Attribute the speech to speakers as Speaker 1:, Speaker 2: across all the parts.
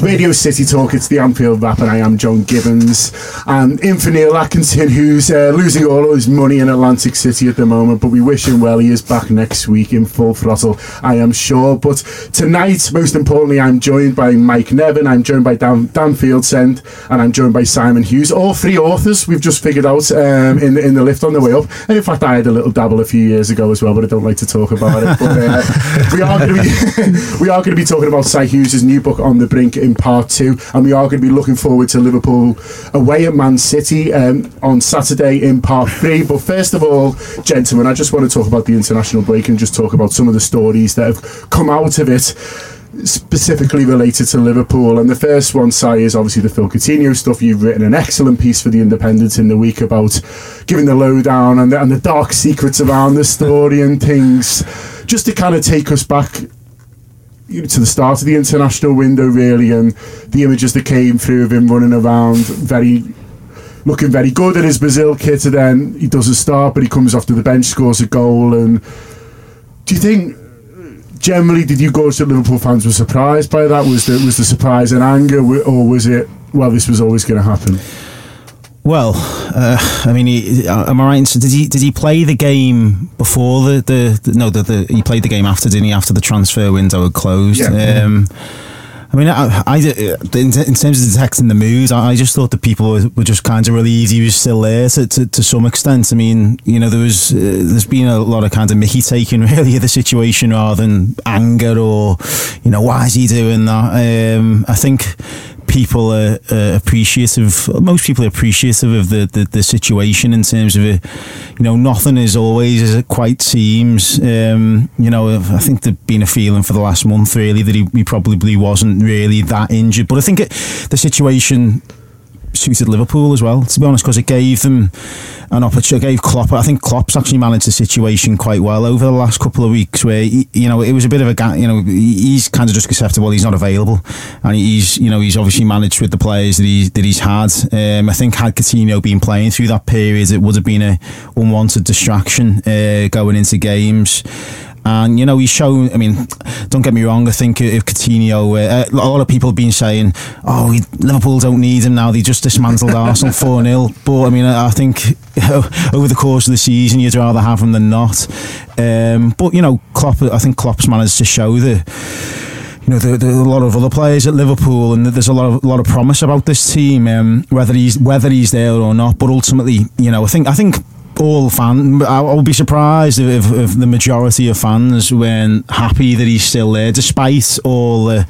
Speaker 1: Radio City Talk, it's the Anfield Wrap, and I am John Gibbons. And in for Neil Atkinson, who's uh, losing all his money in Atlantic City at the moment, but we wish him well. He is back next week in full throttle, I am sure. But tonight, most importantly, I'm joined by Mike Nevin, I'm joined by Dan, Dan Fieldsend, and I'm joined by Simon Hughes. All three authors we've just figured out um, in, in the lift on the way up. And in fact, I had a little dabble a few years ago as well, but I don't like to talk about it. But uh, we are going to be we are going to be talking about Si Hughes' new book on the brink in part two, and we are going to be looking forward to Liverpool away at Man City um, on Saturday in part three. But first of all, gentlemen, I just want to talk about the international break and just talk about some of the stories that have come out of it specifically related to Liverpool. And the first one, Si, is obviously the Phil Coutinho stuff. You've written an excellent piece for The Independent in the week about giving the lowdown and the, and the dark secrets around the story and things. Just to kind of take us back to the start of the international window, really, and the images that came through of him running around, very looking very good in his Brazil kit, and then he doesn't start, but he comes off to the bench, scores a goal. And do you think? Generally, did you go to Liverpool fans were surprised by that? Was the was the surprise and anger, or was it well? This was always going to happen.
Speaker 2: Well, uh, I mean, he, uh, am I right? So did he did he play the game before the the, the no the, the, he played the game after didn't he after the transfer window had closed?
Speaker 1: Yeah.
Speaker 2: Um, I mean, I, I, in terms of detecting the mood, I, I just thought that people were, were just kind of relieved he was still there to, to, to some extent. I mean, you know, there was uh, there's been a lot of kind of Mickey taking really of the situation rather than anger or, you know, why is he doing that? Um, I think people are uh, appreciative. Most people are appreciative of the, the, the, situation in terms of it. You know, nothing is always as it quite seems. Um, you know, I think there's been a feeling for the last month really that he, he probably wasn't really that injured. But I think it, the situation suited Liverpool as well, to be honest, because it gave them an opportunity. Gave Klopp, I think Klopp's actually managed the situation quite well over the last couple of weeks. Where he, you know it was a bit of a you know he's kind of just accepted well he's not available, and he's you know he's obviously managed with the players that he that he's had. Um, I think had Coutinho been playing through that period, it would have been a unwanted distraction uh, going into games. And you know he's shown. I mean, don't get me wrong. I think if Coutinho, uh, a lot of people have been saying, "Oh, he, Liverpool don't need him now. They just dismantled Arsenal four 0 But I mean, I think over the course of the season, you'd rather have him than not. Um, but you know, Klopp. I think Klopp's managed to show the you know, there, there's a lot of other players at Liverpool, and there's a lot of lot of promise about this team, um, whether he's whether he's there or not. But ultimately, you know, I think I think all fans. I will be surprised if, if, the majority of fans weren't happy that he's still there, despite all the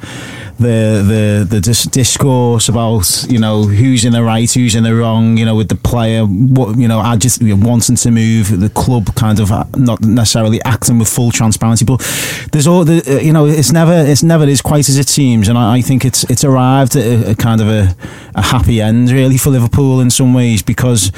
Speaker 2: the the the dis- discourse about you know who's in the right, who's in the wrong. You know, with the player, what you know, I just you know, wanting to move the club, kind of uh, not necessarily acting with full transparency, but there's all the uh, you know, it's never it's never is quite as it seems, and I, I think it's it's arrived at a, a kind of a, a happy end really for Liverpool in some ways because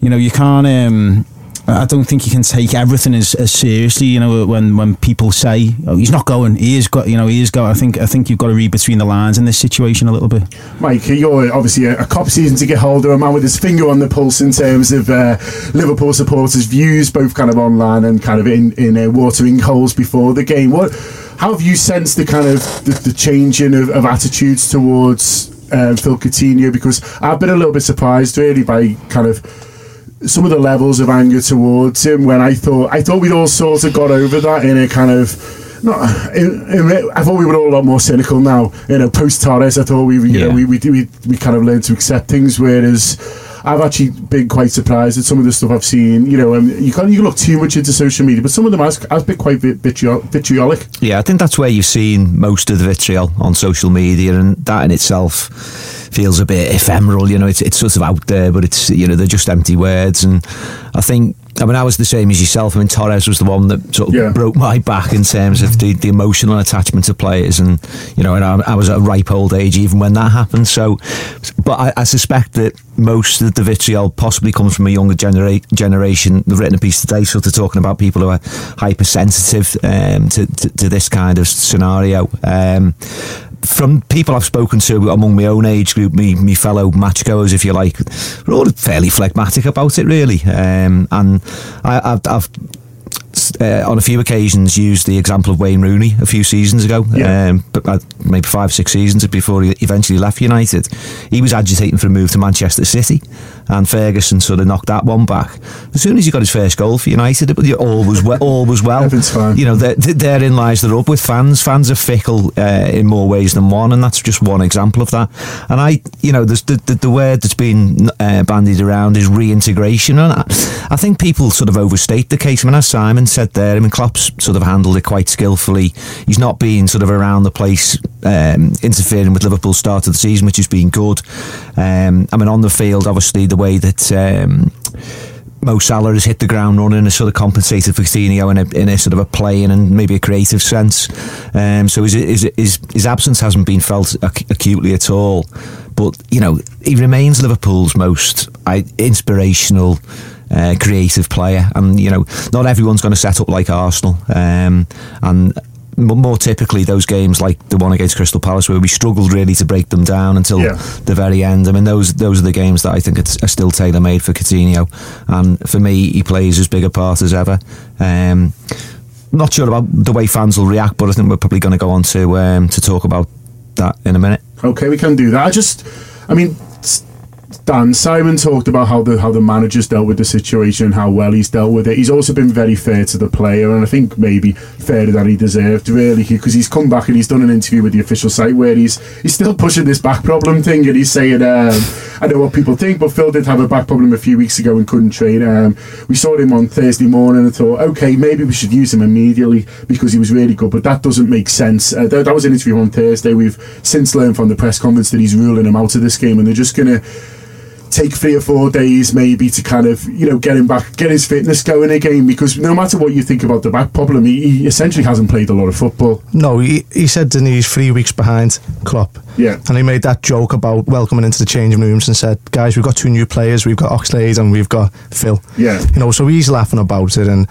Speaker 2: you know, you can't. Um, I don't think you can take everything as, as seriously. You know, when, when people say, "Oh, he's not going," he is got. You know, he is going. I think I think you've got to read between the lines in this situation a little bit.
Speaker 1: Mike, you're obviously a, a cop season to get hold of a man with his finger on the pulse in terms of uh, Liverpool supporters' views, both kind of online and kind of in in uh, watering holes before the game. What? How have you sensed the kind of the, the changing of, of attitudes towards uh, Phil Coutinho? Because I've been a little bit surprised really by kind of some of the levels of anger towards him when I thought I thought we'd all sort of got over that in a kind of not. In, in, I thought we were all a lot more cynical now. You know, post Torres, I thought we you yeah. know we, we we we kind of learned to accept things, whereas. I've actually been quite surprised at some of the stuff I've seen. You know, um, you can't you can look too much into social media, but some of them has, has been quite vitriol, vitriolic.
Speaker 3: Yeah, I think that's where you've seen most of the vitriol on social media, and that in itself feels a bit ephemeral. You know, it's it's sort of out there, but it's you know they're just empty words. And I think I mean I was the same as yourself. I mean Torres was the one that sort of yeah. broke my back in terms of the, the emotional attachment to players, and you know, and I, I, was at a ripe old age even when that happened. So, but I, I suspect that most of the vitriol possibly comes from a younger genera- generation. They've written a piece today, sort of talking about people who are hypersensitive um, to, to, to this kind of scenario. Um, from people I've spoken to among my own age group, me, me fellow matchgoers, if you like, we're all fairly phlegmatic about it, really. Um, and I, have I've uh, on a few occasions used the example of Wayne Rooney a few seasons ago,
Speaker 1: Yeah.
Speaker 3: um, but uh, maybe five, six seasons before he eventually left United. He was agitating for a move to Manchester City, and Ferguson sort of knocked that one back. As soon as he got his first goal for United, it, all was well. All was well.
Speaker 1: Everything's fine.
Speaker 3: You know, there- there- therein lies the rub with fans. Fans are fickle uh, in more ways than one, and that's just one example of that. And I, you know, there's the, the, the word that's been uh, bandied around is reintegration, and I, I think people sort of overstate the case. I mean, as Simon said there, I mean, Klopp's sort of handled it quite skillfully. He's not been sort of around the place um, interfering with Liverpool's start of the season, which has been good. Um, I mean, on the field, obviously, the way that. Um, Mo Salah has hit the ground running, has sort of compensated for Coutinho in a, in a sort of a playing and maybe a creative sense. Um, so his, his, his, his absence hasn't been felt ac- acutely at all. But, you know, he remains Liverpool's most I, inspirational, uh, creative player. And, you know, not everyone's going to set up like Arsenal. Um, and more typically those games like the one against Crystal Palace where we struggled really to break them down until
Speaker 1: Yeah.
Speaker 3: the very end. I mean, those those are the games that I think are still tailor made for Coutinho, and for me, he plays as big a part as ever. Um, not sure about the way fans will react, but I think we're probably going to go on to um, to talk about that in a minute.
Speaker 1: Okay, we can do that. I just, I mean, Dan Simon talked about how the how the manager's dealt with the situation how well he's dealt with it. He's also been very fair to the player, and I think maybe fairer than he deserved, really, because he's come back and he's done an interview with the official site where he's he's still pushing this back problem thing, and he's saying, um, I know what people think, but Phil did have a back problem a few weeks ago and couldn't train. Um, we saw him on Thursday morning and thought, okay, maybe we should use him immediately because he was really good, but that doesn't make sense. Uh, that, that was an interview on Thursday. We've since learned from the press conference that he's ruling him out of this game, and they're just to take three or four days maybe to kind of you know get him back get his fitness going again because no matter what you think about the back problem he, he essentially hasn't played a lot of football
Speaker 4: No, he, he said that he's three weeks behind Klopp.
Speaker 1: Yeah.
Speaker 4: And he made that joke about welcoming into the changing rooms and said, guys, we've got two new players. We've got Oxlade and we've got Phil.
Speaker 1: Yeah.
Speaker 4: You know, so he's laughing about it. And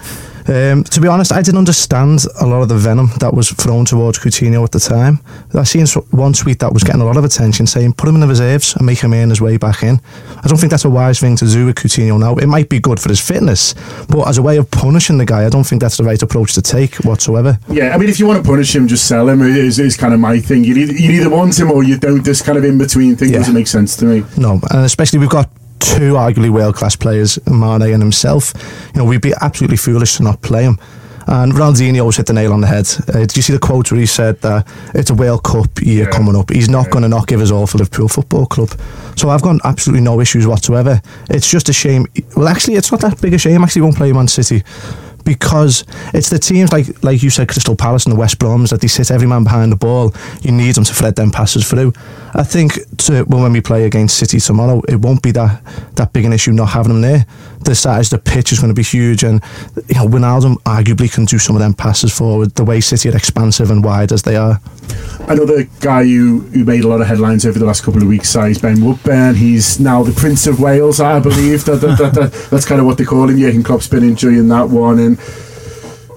Speaker 4: um, to be honest, I didn't understand a lot of the venom that was thrown towards Coutinho at the time. I seen one tweet that was getting a lot of attention saying, put him in the reserves and make him earn his way back in. I don't think that's a wise thing to do with Coutinho now. It might be good for his fitness, but as a way of punishing the guy, I don't think that's the right approach to take whatsoever.
Speaker 1: yeah I mean if you want to punish him just sell him is, is kind of my thing you either, you either want him or you don't this kind of in between thing
Speaker 4: Yeah.
Speaker 1: doesn't make sense to me
Speaker 4: No, and especially we've got two arguably world class players, Mane and himself. You know, we'd be absolutely foolish to not play him. And Ronaldinho always hit the nail on the head. Uh, did you see the quote where he said that it's a World Cup year
Speaker 1: Yeah.
Speaker 4: coming up? He's not going to not give us all for Liverpool Football Club. So I've got absolutely no issues whatsoever. It's just a shame. Well, actually, it's not that big a shame. Actually, won't play Man City because it's the teams like like you said, Crystal Palace and the West Broms that they sit every man behind the ball. You need them to thread them passes through. I think to, well, when we play against City tomorrow, it won't be that that big an issue not having them there. The size, the pitch is going to be huge, and you know Wijnaldum arguably can do some of them passes forward. The way City are expansive and wide as they are.
Speaker 1: another guy who, who made a lot of headlines over the last couple of weeks uh, is Ben Woodburn he's now the Prince of Wales I believe that, that, that, that, that's kind of what they call him Jurgen Klopp's been enjoying that one and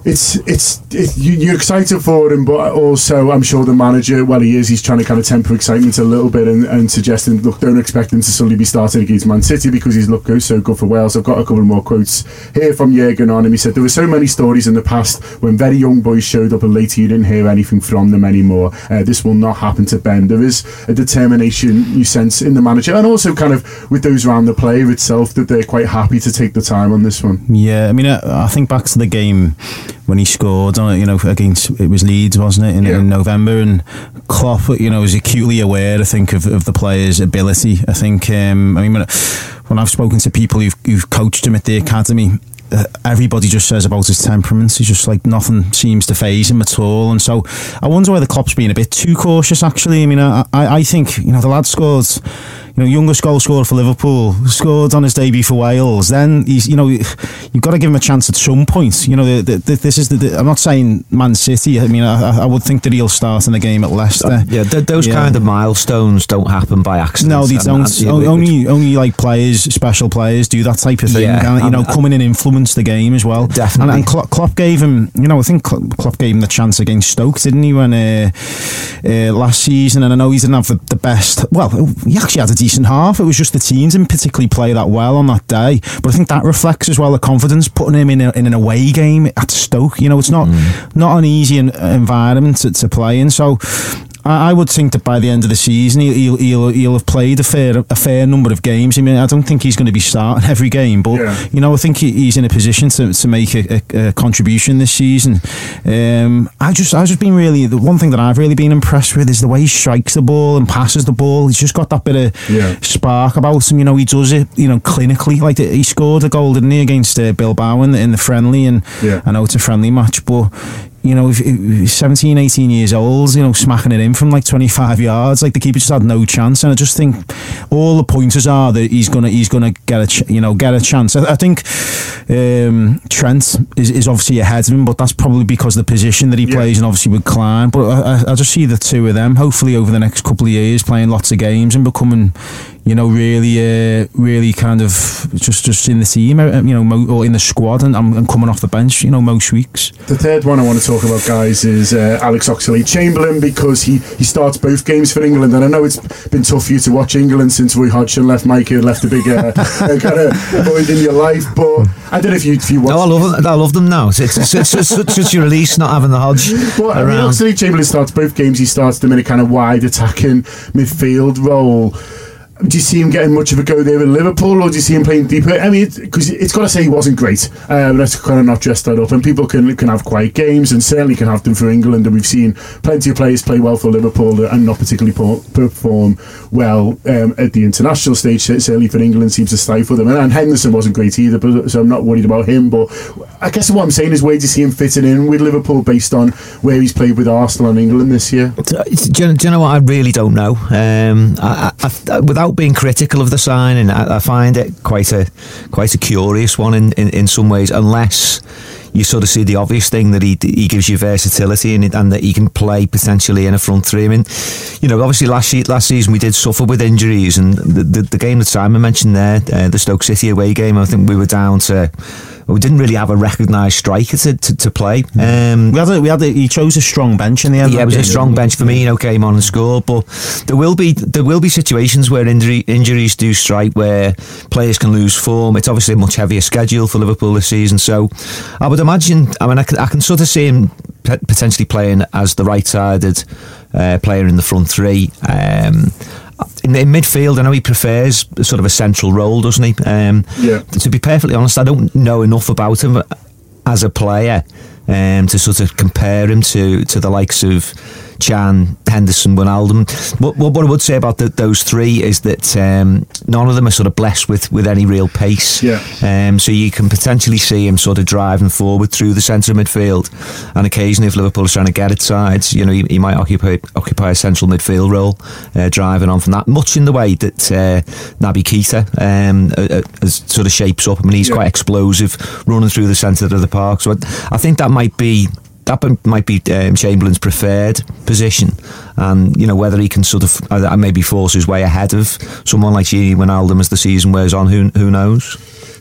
Speaker 1: it's it's it, you, you're excited for him, but also I'm sure the manager, well, he is. He's trying to kind of temper excitement a little bit and, and suggesting, look, don't expect him to suddenly be starting against Man City because he's looked so good for Wales. I've got a couple more quotes here from Jurgen on him. He said there were so many stories in the past when very young boys showed up and later you didn't hear anything from them anymore. Uh, this will not happen to Ben. There is a determination you sense in the manager, and also kind of with those around the player itself that they're quite happy to take the time on this one.
Speaker 2: Yeah, I mean, I, I think back to the game when he scored on it, you know, against it was Leeds, wasn't it, in,
Speaker 1: Yeah.
Speaker 2: in November, and Klopp, you know, was acutely aware, I think, of, of the player's ability. I think, um, I mean, when, when I've spoken to people who've, who've coached him at the academy. Uh, everybody just says about his temperament. He's just like nothing seems to phase him at all, and so I wonder why whether Klopp's being a bit too cautious. Actually, I mean, I, I, I think you know the lad scored, you know, youngest goal scorer for Liverpool, scored on his debut for Wales. Then he's, you know, you've got to give him a chance at some point. You know, the, the, this is the, the. I'm not saying Man City. I mean, I, I would think that he'll start in the game at Leicester.
Speaker 3: Yeah, th- those
Speaker 2: Yeah.
Speaker 3: kind of milestones don't happen by accident.
Speaker 2: No, they don't.
Speaker 3: know,
Speaker 2: O- only, only like players, special players, do that type of thing.
Speaker 3: Yeah,
Speaker 2: and, you know,
Speaker 3: and-
Speaker 2: come in and influence the game as well.
Speaker 3: Definitely.
Speaker 2: And, and Klopp, Klopp gave him, you know, I think Klopp gave him the chance against Stoke, didn't he? When uh, uh, last season, and I know he didn't have the, the best. Well, he actually had a decent half. It was just the teams didn't particularly play that well on that day. But I think that reflects as well the confidence putting him in, a, in an away game at Stoke. You know, it's not mm. not an easy environment to, to play in. So I, would think that by the end of the season he'll, he'll, he'll have played a fair a fair number of games. I mean, I don't think he's going to be starting every game, but yeah. you know, I think he's in a position to, to make a, a, a contribution this season. Um, I just I've just been really the one thing that I've really been impressed with is the way he strikes the ball and passes the ball. He's just got that bit of yeah. spark about him. You know, he does it you know clinically. Like he scored a goal, didn't he, against uh, Bilbao in the, in the friendly, and yeah. I know it's a friendly match, but you know, 17, 18 years old, you know, smacking it in from like 25 yards, like the keeper just had no chance. And I just think all the pointers are that he's gonna he's gonna get a ch- you know get a chance. I, I think um, Trent is, is obviously ahead of him, but that's probably because of the position that he yeah. plays and obviously with Klein. But I, I just see the two of them hopefully over the next couple of years playing lots of games and becoming you know, really, uh, really kind of just just in the team, uh, you know, or in the squad, and, and coming off the bench, you know, most weeks.
Speaker 1: The third one I want to talk about, guys, is uh, Alex Oxlade-Chamberlain because he he starts both games for England, and I know it's been tough for you to watch England since Roy Hodgson left Mikey and left a big uh, kind of void in your life. But I don't know if you if you watch.
Speaker 3: No, I love them. I love them now. It's it's, it's, it's such, such a release not having the Hodge.
Speaker 1: But I mean, Oxlade-Chamberlain starts both games. He starts them in a kind of wide attacking midfield role do you see him getting much of a go there in Liverpool, or do you see him playing deeper? I mean, because it, it's got to say he wasn't great. Um, let's kind of not dress that up. And people can can have quiet games, and certainly can have them for England. And we've seen plenty of players play well for Liverpool and not particularly perform well um, at the international stage. Certainly for England, seems to stifle them. And, and Henderson wasn't great either, but, so I'm not worried about him. But I guess what I'm saying is, where do you see him fitting in with Liverpool based on where he's played with Arsenal and England this year?
Speaker 3: Do you, do you know what? I really don't know. Um, I, I, without being critical of the signing, I, I, find it quite a quite a curious one in, in, in some ways, unless you sort of see the obvious thing that he he gives you versatility and, and that he can play potentially in a front three. I mean, you know, obviously last last season we did suffer with injuries, and the the, the game that Simon mentioned there, uh, the Stoke City away game, I think we were down to we didn't really have a recognised striker to, to, to play. Um,
Speaker 2: we had a, we had a, he chose a strong bench in the end.
Speaker 3: Yeah, it was a strong bench. For me. Firmino came on and scored, but there will be there will be situations where injury, injuries do strike, where players can lose form. It's obviously a much heavier schedule for Liverpool this season, so I would imagine. I mean, I can, I can sort of see him potentially playing as the right-sided uh, player in the front three. Um, in, in, midfield, I know he prefers sort of a central role, doesn't he? Um, yeah. To be perfectly honest, I don't know enough about him as a player um, to sort of compare him to to the likes of Can, Henderson, Wijnaldum. What, what, what I would say about the, those three is that um, none of them are sort of blessed with, with any real pace.
Speaker 1: Yeah.
Speaker 3: Um, so you can potentially see him sort of driving forward through the centre of midfield, and occasionally if Liverpool is trying to get it sides, you know, he, he might occupy occupy a central midfield role, uh, driving on from that. Much in the way that uh, Naby Keita um, uh, uh sort of shapes up. I mean, he's yeah. quite explosive, running through the centre of the park. So I, I think that might be that might be um, Chamberlain's preferred position, and you know whether he can sort of uh, maybe force his way ahead of someone like Gini Wijnaldum as the season wears on. Who who knows?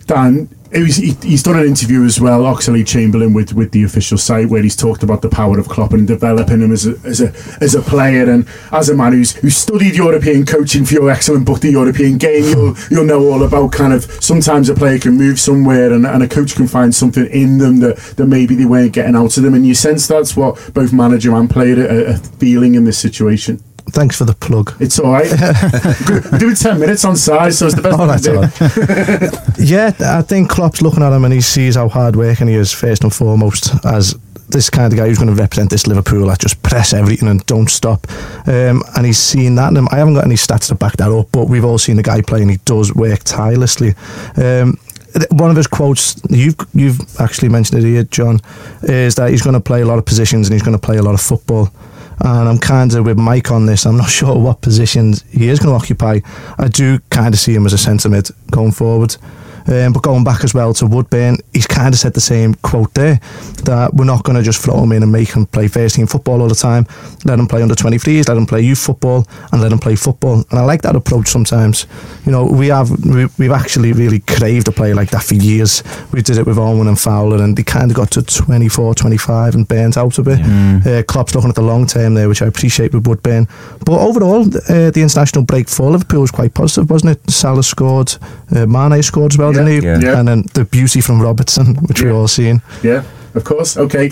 Speaker 1: Dan, was, he, he's done an interview as well, Oxlade-Chamberlain, with, with the official site, where he's talked about the power of Klopp and developing him as a, as a as a player and as a man who's who studied European coaching for your excellent book, The European Game. You'll you'll know all about kind of sometimes a player can move somewhere and, and a coach can find something in them that, that maybe they weren't getting out of them. And you sense that's what both manager and player are, are feeling in this situation.
Speaker 4: Thanks for the plug.
Speaker 1: It's all right. Doing 10 minutes on size, so it's the best oh, that's
Speaker 4: all right. yeah, I think Klopp's looking at him and he sees how hard working he is, first and foremost, as this kind of guy who's going to represent this Liverpool that just press everything and don't stop. Um, and he's seen that. And I haven't got any stats to back that up, but we've all seen the guy play and he does work tirelessly. Um, one of his quotes, you've you've actually mentioned it here, John, is that he's going to play a lot of positions and he's going to play a lot of football and I'm kind of with Mike on this. I'm not sure what positions he is going to occupy. I do kind of see him as a centre mid going forward. Um, but going back as well to Woodburn, he's kind of said the same quote there that we're not going to just throw him in and make him play first team football all the time. Let him play under 23s, let him play youth football, and let him play football. And I like that approach sometimes. You know, we have we, we've actually really craved a player like that for years. We did it with Owen and Fowler, and they kind of got to 24, 25 and burnt out a bit. Uh, Klopp's looking at the long term there, which I appreciate with Woodburn. But overall, uh, the international break for Liverpool was quite positive, wasn't it? Salah scored, uh, Mane scored as well,
Speaker 1: Yeah.
Speaker 4: didn't?
Speaker 3: Yeah.
Speaker 1: Yeah.
Speaker 4: And then the beauty from Robertson, which
Speaker 1: Yeah.
Speaker 4: we all seen.
Speaker 1: Yeah, of course. Okay.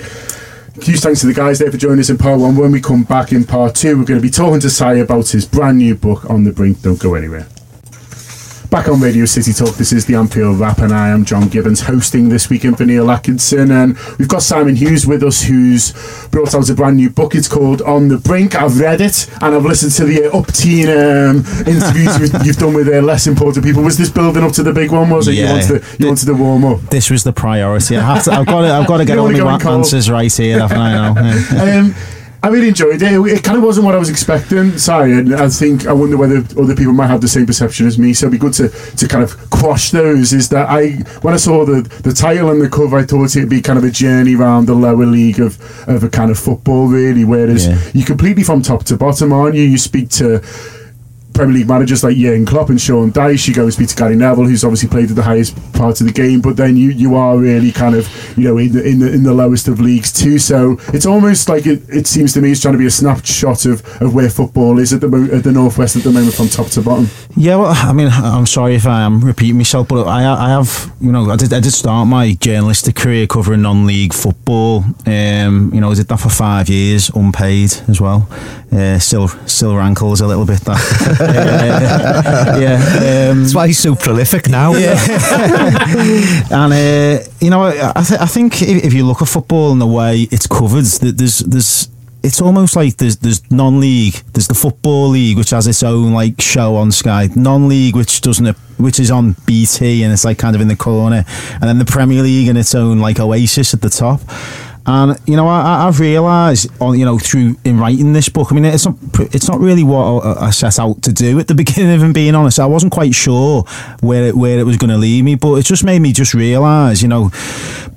Speaker 1: Huge thanks to the guys there for joining us in part one. When we come back in part two, we're going to be talking to Si about his brand new book, On the Brink. Don't go anywhere. Back on Radio City Talk, this is the Anfield Wrap, and I am John Gibbons hosting this weekend for Neil Atkinson. And we've got Simon Hughes with us, who's brought out a brand new book. It's called On the Brink. I've read it, and I've listened to the uh, up-teen um, interviews with, you've done with uh, less important people. Was this building up to the big one? Was it? You
Speaker 2: Yeah.
Speaker 1: wanted to, you wanted to warm up.
Speaker 2: This was the priority. I have to, I've got to, I've got to get all my answers right here, haven't I? Now. Yeah.
Speaker 1: um, I really enjoyed it. It kind of wasn't what I was expecting. Sorry, and I think I wonder whether other people might have the same perception as me. So it'd be good to, to kind of quash those. Is that I when I saw the the title and the cover, I thought it'd be kind of a journey around the lower league of of a kind of football, really. Whereas
Speaker 2: Yeah.
Speaker 1: you completely from top to bottom, aren't you? You speak to. Premier League managers like Jurgen Klopp and Sean Dyche, you go and speak to Gary Neville, who's obviously played at the highest part of the game, but then you, you are really kind of you know in the, in the in the lowest of leagues too. So it's almost like it, it seems to me it's trying to be a snapshot of, of where football is at the at the northwest at the moment from top to bottom.
Speaker 2: Yeah, well, I mean, I'm sorry if I am repeating myself, but I, I have, you know, I did, I did start my journalistic career covering non-league football. Um, you know, I did that for five years, unpaid as well. Uh, still, still rankles a little bit. That, Uh, yeah. Um,
Speaker 3: That's why he's so prolific now.
Speaker 2: and uh, you know, I, I, th- I think if, if you look at football and the way it's covered, there's there's it's almost like there's there's non-league, there's the football league which has its own like show on Sky, non-league which doesn't which is on BT and it's like kind of in the corner, and then the Premier League and its own like oasis at the top. And you know, I, I've realised, on you know, through in writing this book. I mean, it's not it's not really what I I set out to do at the beginning. Of being honest, I wasn't quite sure where it, where it was going to lead me, but it just made me just realise, you know,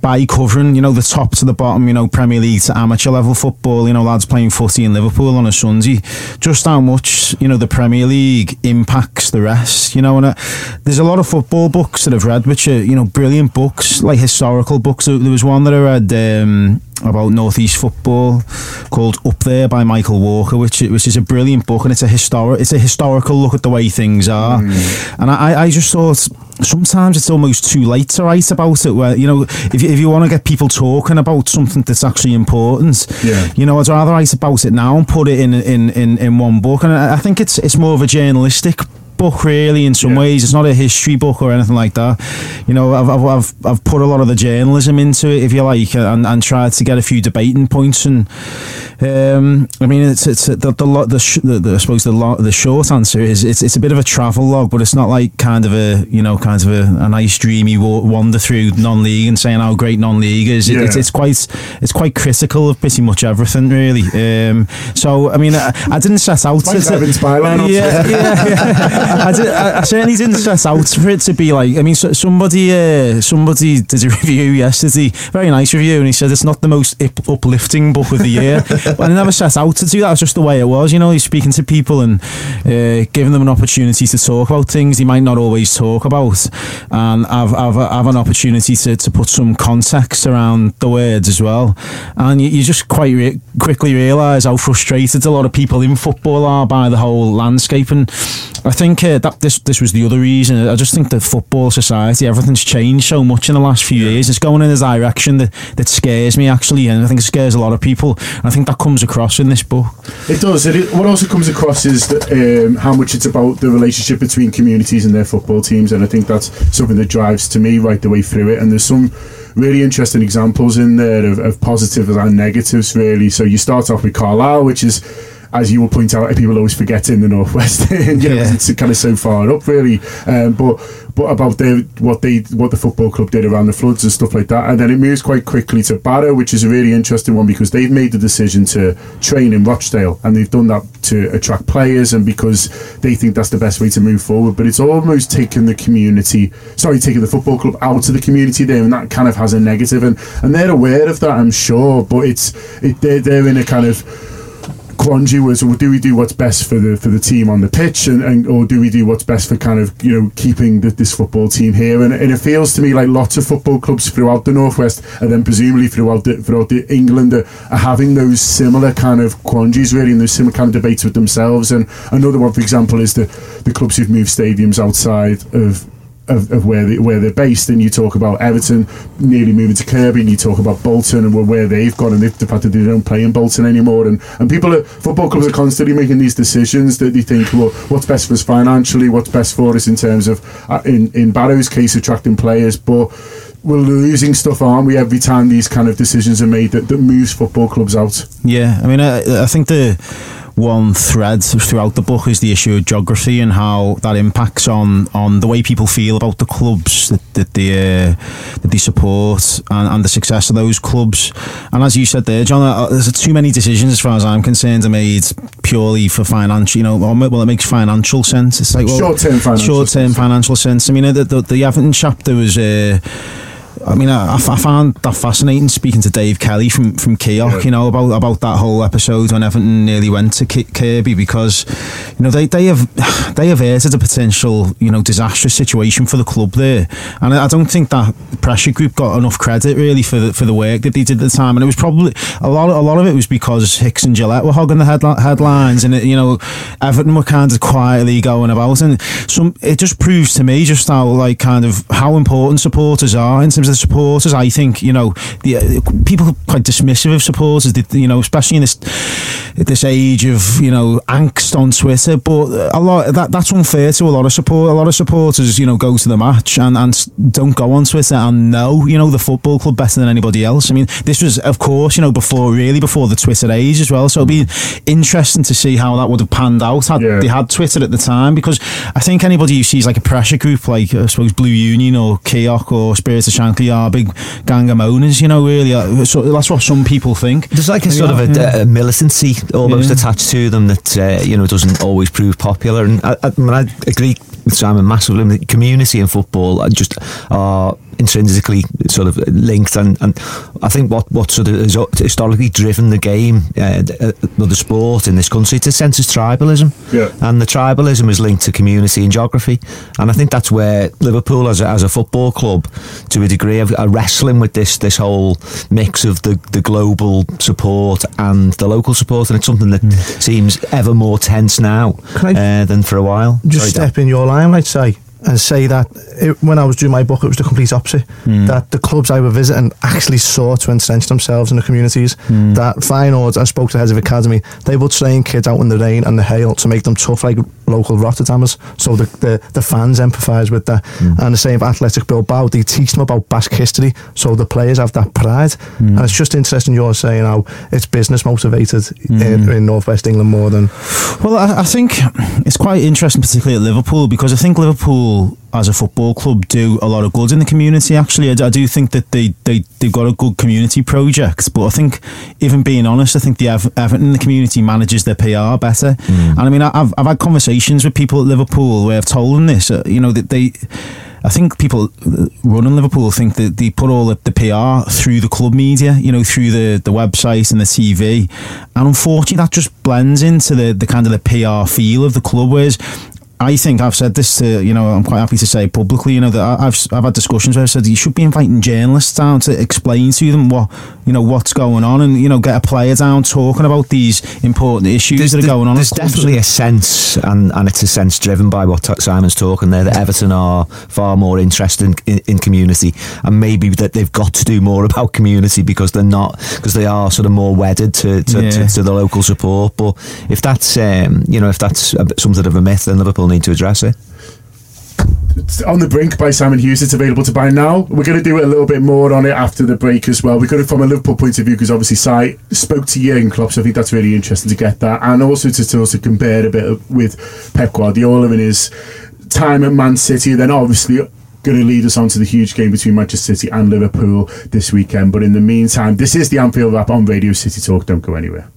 Speaker 2: by covering, you know, the top to the bottom, you know, Premier League to amateur level football, you know, lads playing footy in Liverpool on a Sunday, just how much you know the Premier League impacts the rest. You know, and uh, there's a lot of football books that I've read, which are you know brilliant books, like historical books. There was one that I read. Um, about northeast football called Up There by Michael Walker, which which is a brilliant book and it's a historic it's a historical look at the way things are. And I, I just thought sometimes it's almost too late to write about it. Where you know if you, if you want to get people talking about something that's actually important,
Speaker 1: Yeah.
Speaker 2: you know I'd rather write about it now and put it in in in, in one book. And I, I think it's it's more of a journalistic book really in some
Speaker 1: Yeah.
Speaker 2: ways it's not a history book or anything like that you know I've, I've, I've, I've put a lot of the journalism into it if you like and, and tried to get a few debating points and um, I mean it's it's the the, the, sh- the, the I suppose the lo- the short answer is it's it's a bit of a travel log but it's not like kind of a you know kind of a, a nice dreamy wa- wander through non-league and saying how great non-league is It- it's,
Speaker 1: Yeah.
Speaker 2: it's quite it's quite critical of pretty much everything really um, so I mean I, I didn't set out
Speaker 1: Evan's byline
Speaker 2: yeah, yeah, yeah. I, did, I, I certainly didn't set out for it to be like. I mean, somebody uh, somebody did a review yesterday, very nice review, and he said it's not the most up- uplifting book of the year. but I never set out to do that. It's just the way it was. You know, he's speaking to people and uh, giving them an opportunity to talk about things they might not always talk about, and I've I've, I've an opportunity to, to put some context around the words as well. And you, you just quite re- quickly realise how frustrated a lot of people in football are by the whole landscape. And I think uh, that this this was the other reason. I just think that football society, everything's changed so much in the last few years. It's going in a direction that, that scares me actually, and I think it scares a lot of people. And I think that comes across in this book.
Speaker 1: It does. It, what also comes across is that, um, how much it's about the relationship between communities and their football teams, and I think that's something that drives to me right the way through it. And there's some really interesting examples in there of, of positives and negatives, really. So you start off with Carlisle, which is as you will point out, people always forget in the northwest. you know,
Speaker 2: Yeah.
Speaker 1: it's kind of so far up, really. Um, but but about their, what they what the football club did around the floods and stuff like that, and then it moves quite quickly to Barrow, which is a really interesting one because they've made the decision to train in Rochdale, and they've done that to attract players and because they think that's the best way to move forward. But it's almost taken the community, sorry, taking the football club out of the community there, and that kind of has a negative, and and they're aware of that, I'm sure. But it's it, they're they're in a kind of quandary was well, do we do what's best for the for the team on the pitch and, and or do we do what's best for kind of you know keeping the, this football team here? And, and it feels to me like lots of football clubs throughout the northwest and then presumably throughout the, throughout the England are, are having those similar kind of quandaries really and those similar kind of debates with themselves. And another one for example is the the clubs who've moved stadiums outside of of, of where they, where they're based, and you talk about Everton nearly moving to Kirkby, and you talk about Bolton and where- they've gone, and the the fact that they don't play in Bolton anymore, and and people, are, football clubs are constantly making these decisions that they think, well, what's best for us financially, what's best for us in terms of, uh, in in Barrow's case, attracting players, but. We're losing stuff, aren't we? Every time these kind of decisions are made that, that moves football clubs out.
Speaker 2: Yeah, I mean, I, I think the one thread throughout the book is the issue of geography and how that impacts on, on the way people feel about the clubs that, that they uh, that they support and, and the success of those clubs. And as you said there, John, uh, there's too many decisions as far as I'm concerned are made purely for financial. You know, well, it makes financial sense. It's like well,
Speaker 1: Short-term financial
Speaker 2: short-term
Speaker 1: sense.
Speaker 2: financial sense. I mean, uh, the the, the Everton chapter was. Uh, I mean, I, I found that fascinating speaking to Dave Kelly from from KEIOC,
Speaker 1: Yeah.
Speaker 2: you know, about about that whole episode when Everton nearly went to Ki- Kirkby because, you know, they, they have they averted a potential, you know, disastrous situation for the club there, and I I don't think that pressure group got enough credit really for the for the work that they did at the time, and it was probably a lot a lot of it was because Hicks and Gillett were hogging the headli- headlines, and it, you know, Everton were kind of quietly going about, and some it just proves to me just how like kind of how important supporters are in terms of the supporters. I think you know the uh, people are quite dismissive of supporters. You know, especially in this this age of you know angst on Twitter. But a lot that that's unfair to a lot of support. A lot of supporters, you know, go to the match and and don't go on Twitter and know you know the football club better than anybody else. I mean, this was of course you know before really before the Twitter age as well. So it'd be interesting to see how that would have panned out had
Speaker 1: Yeah.
Speaker 2: they had Twitter at the time because I think anybody who sees like a pressure group like I suppose Blue Union or KEIOC or Spirit of Shankly are big gang of moaners, you know, really. Uh, So that's what some people think.
Speaker 3: There's like a sort of a,
Speaker 2: yeah.
Speaker 3: a militancy almost
Speaker 2: Yeah.
Speaker 3: attached to them that uh, you know doesn't always prove popular. And I, I, I, mean, I agree Simon massively. Community and football are just are intrinsically sort of linked, and, and I think what what sort of has historically driven the game, uh, the, uh, the sport in this country, a sense of tribalism.
Speaker 1: Yeah.
Speaker 3: And the tribalism is linked to community and geography. And I think that's where Liverpool, as a, as a football club, to a degree, are, are wrestling with this this whole mix of the, the global support and the local support. And it's something that seems ever more tense now
Speaker 4: I-
Speaker 3: uh, than for a while.
Speaker 4: just
Speaker 3: Sorry, Dan.
Speaker 4: step in your limelight, say, and say that it, when I was doing my book, it was the complete opposite. Hmm. That the clubs I were visiting actually sought to entrench themselves in the communities. Hmm. That Feyenoord, I spoke to heads of academy, they would train kids out in the rain and the hail to make them tough like local Rotterdammers. So the, the, the fans empathise with that. Hmm. And the same with Athletic Bilbao, they teach them about Basque history, so the players have that pride. And it's just interesting you're saying how it's business motivated in, in Northwest England more than
Speaker 2: Well, I, I think it's quite interesting, particularly at Liverpool, because I think Liverpool, as a football club, do a lot of good in the community. Actually, I do think that they they they've got a good community project. But I think, even being honest, I think the Ev- Everton in the community manages their PR better. And I mean, I- I've I've had conversations with people at Liverpool where I've told them this. Uh, you know that they. I think people uh, running Liverpool think that they put all the, the PR through the club media, you know, through the, the website and the TV. And unfortunately, that just blends into the, the kind of the PR feel of the club. Whereas I think I've said this to, you know, I'm quite happy to say publicly, you know, that I've, I've had discussions where I said you should be inviting journalists down to explain to them what, you know, what's going on and, you know, get a player down talking about these important issues that are going on.
Speaker 3: There's definitely a sense, and, and it's a sense driven by what Simon's talking there, that Everton are far more interested in, in, in community, and maybe that they've got to do more about community because they're not, because they are sort of more wedded to, to,
Speaker 2: Yeah.
Speaker 3: to, to the local support. But if that's, um, you know, if that's something of a myth, then Liverpool need to address it.
Speaker 1: It's on the brink by Simon Hughes. It's available to buy now. We're going to do a little bit more on it after the break as well. We're going to, from a Liverpool point of view because obviously Si spoke to Jurgen Klopp, so I think that's really interesting to get that, and also to, to also compare a bit with Pep Guardiola and his time at Man City. Then obviously going to lead us on to the huge game between Manchester City and Liverpool this weekend. But in the meantime, this is the Anfield Wrap on Radio City Talk. Don't go anywhere.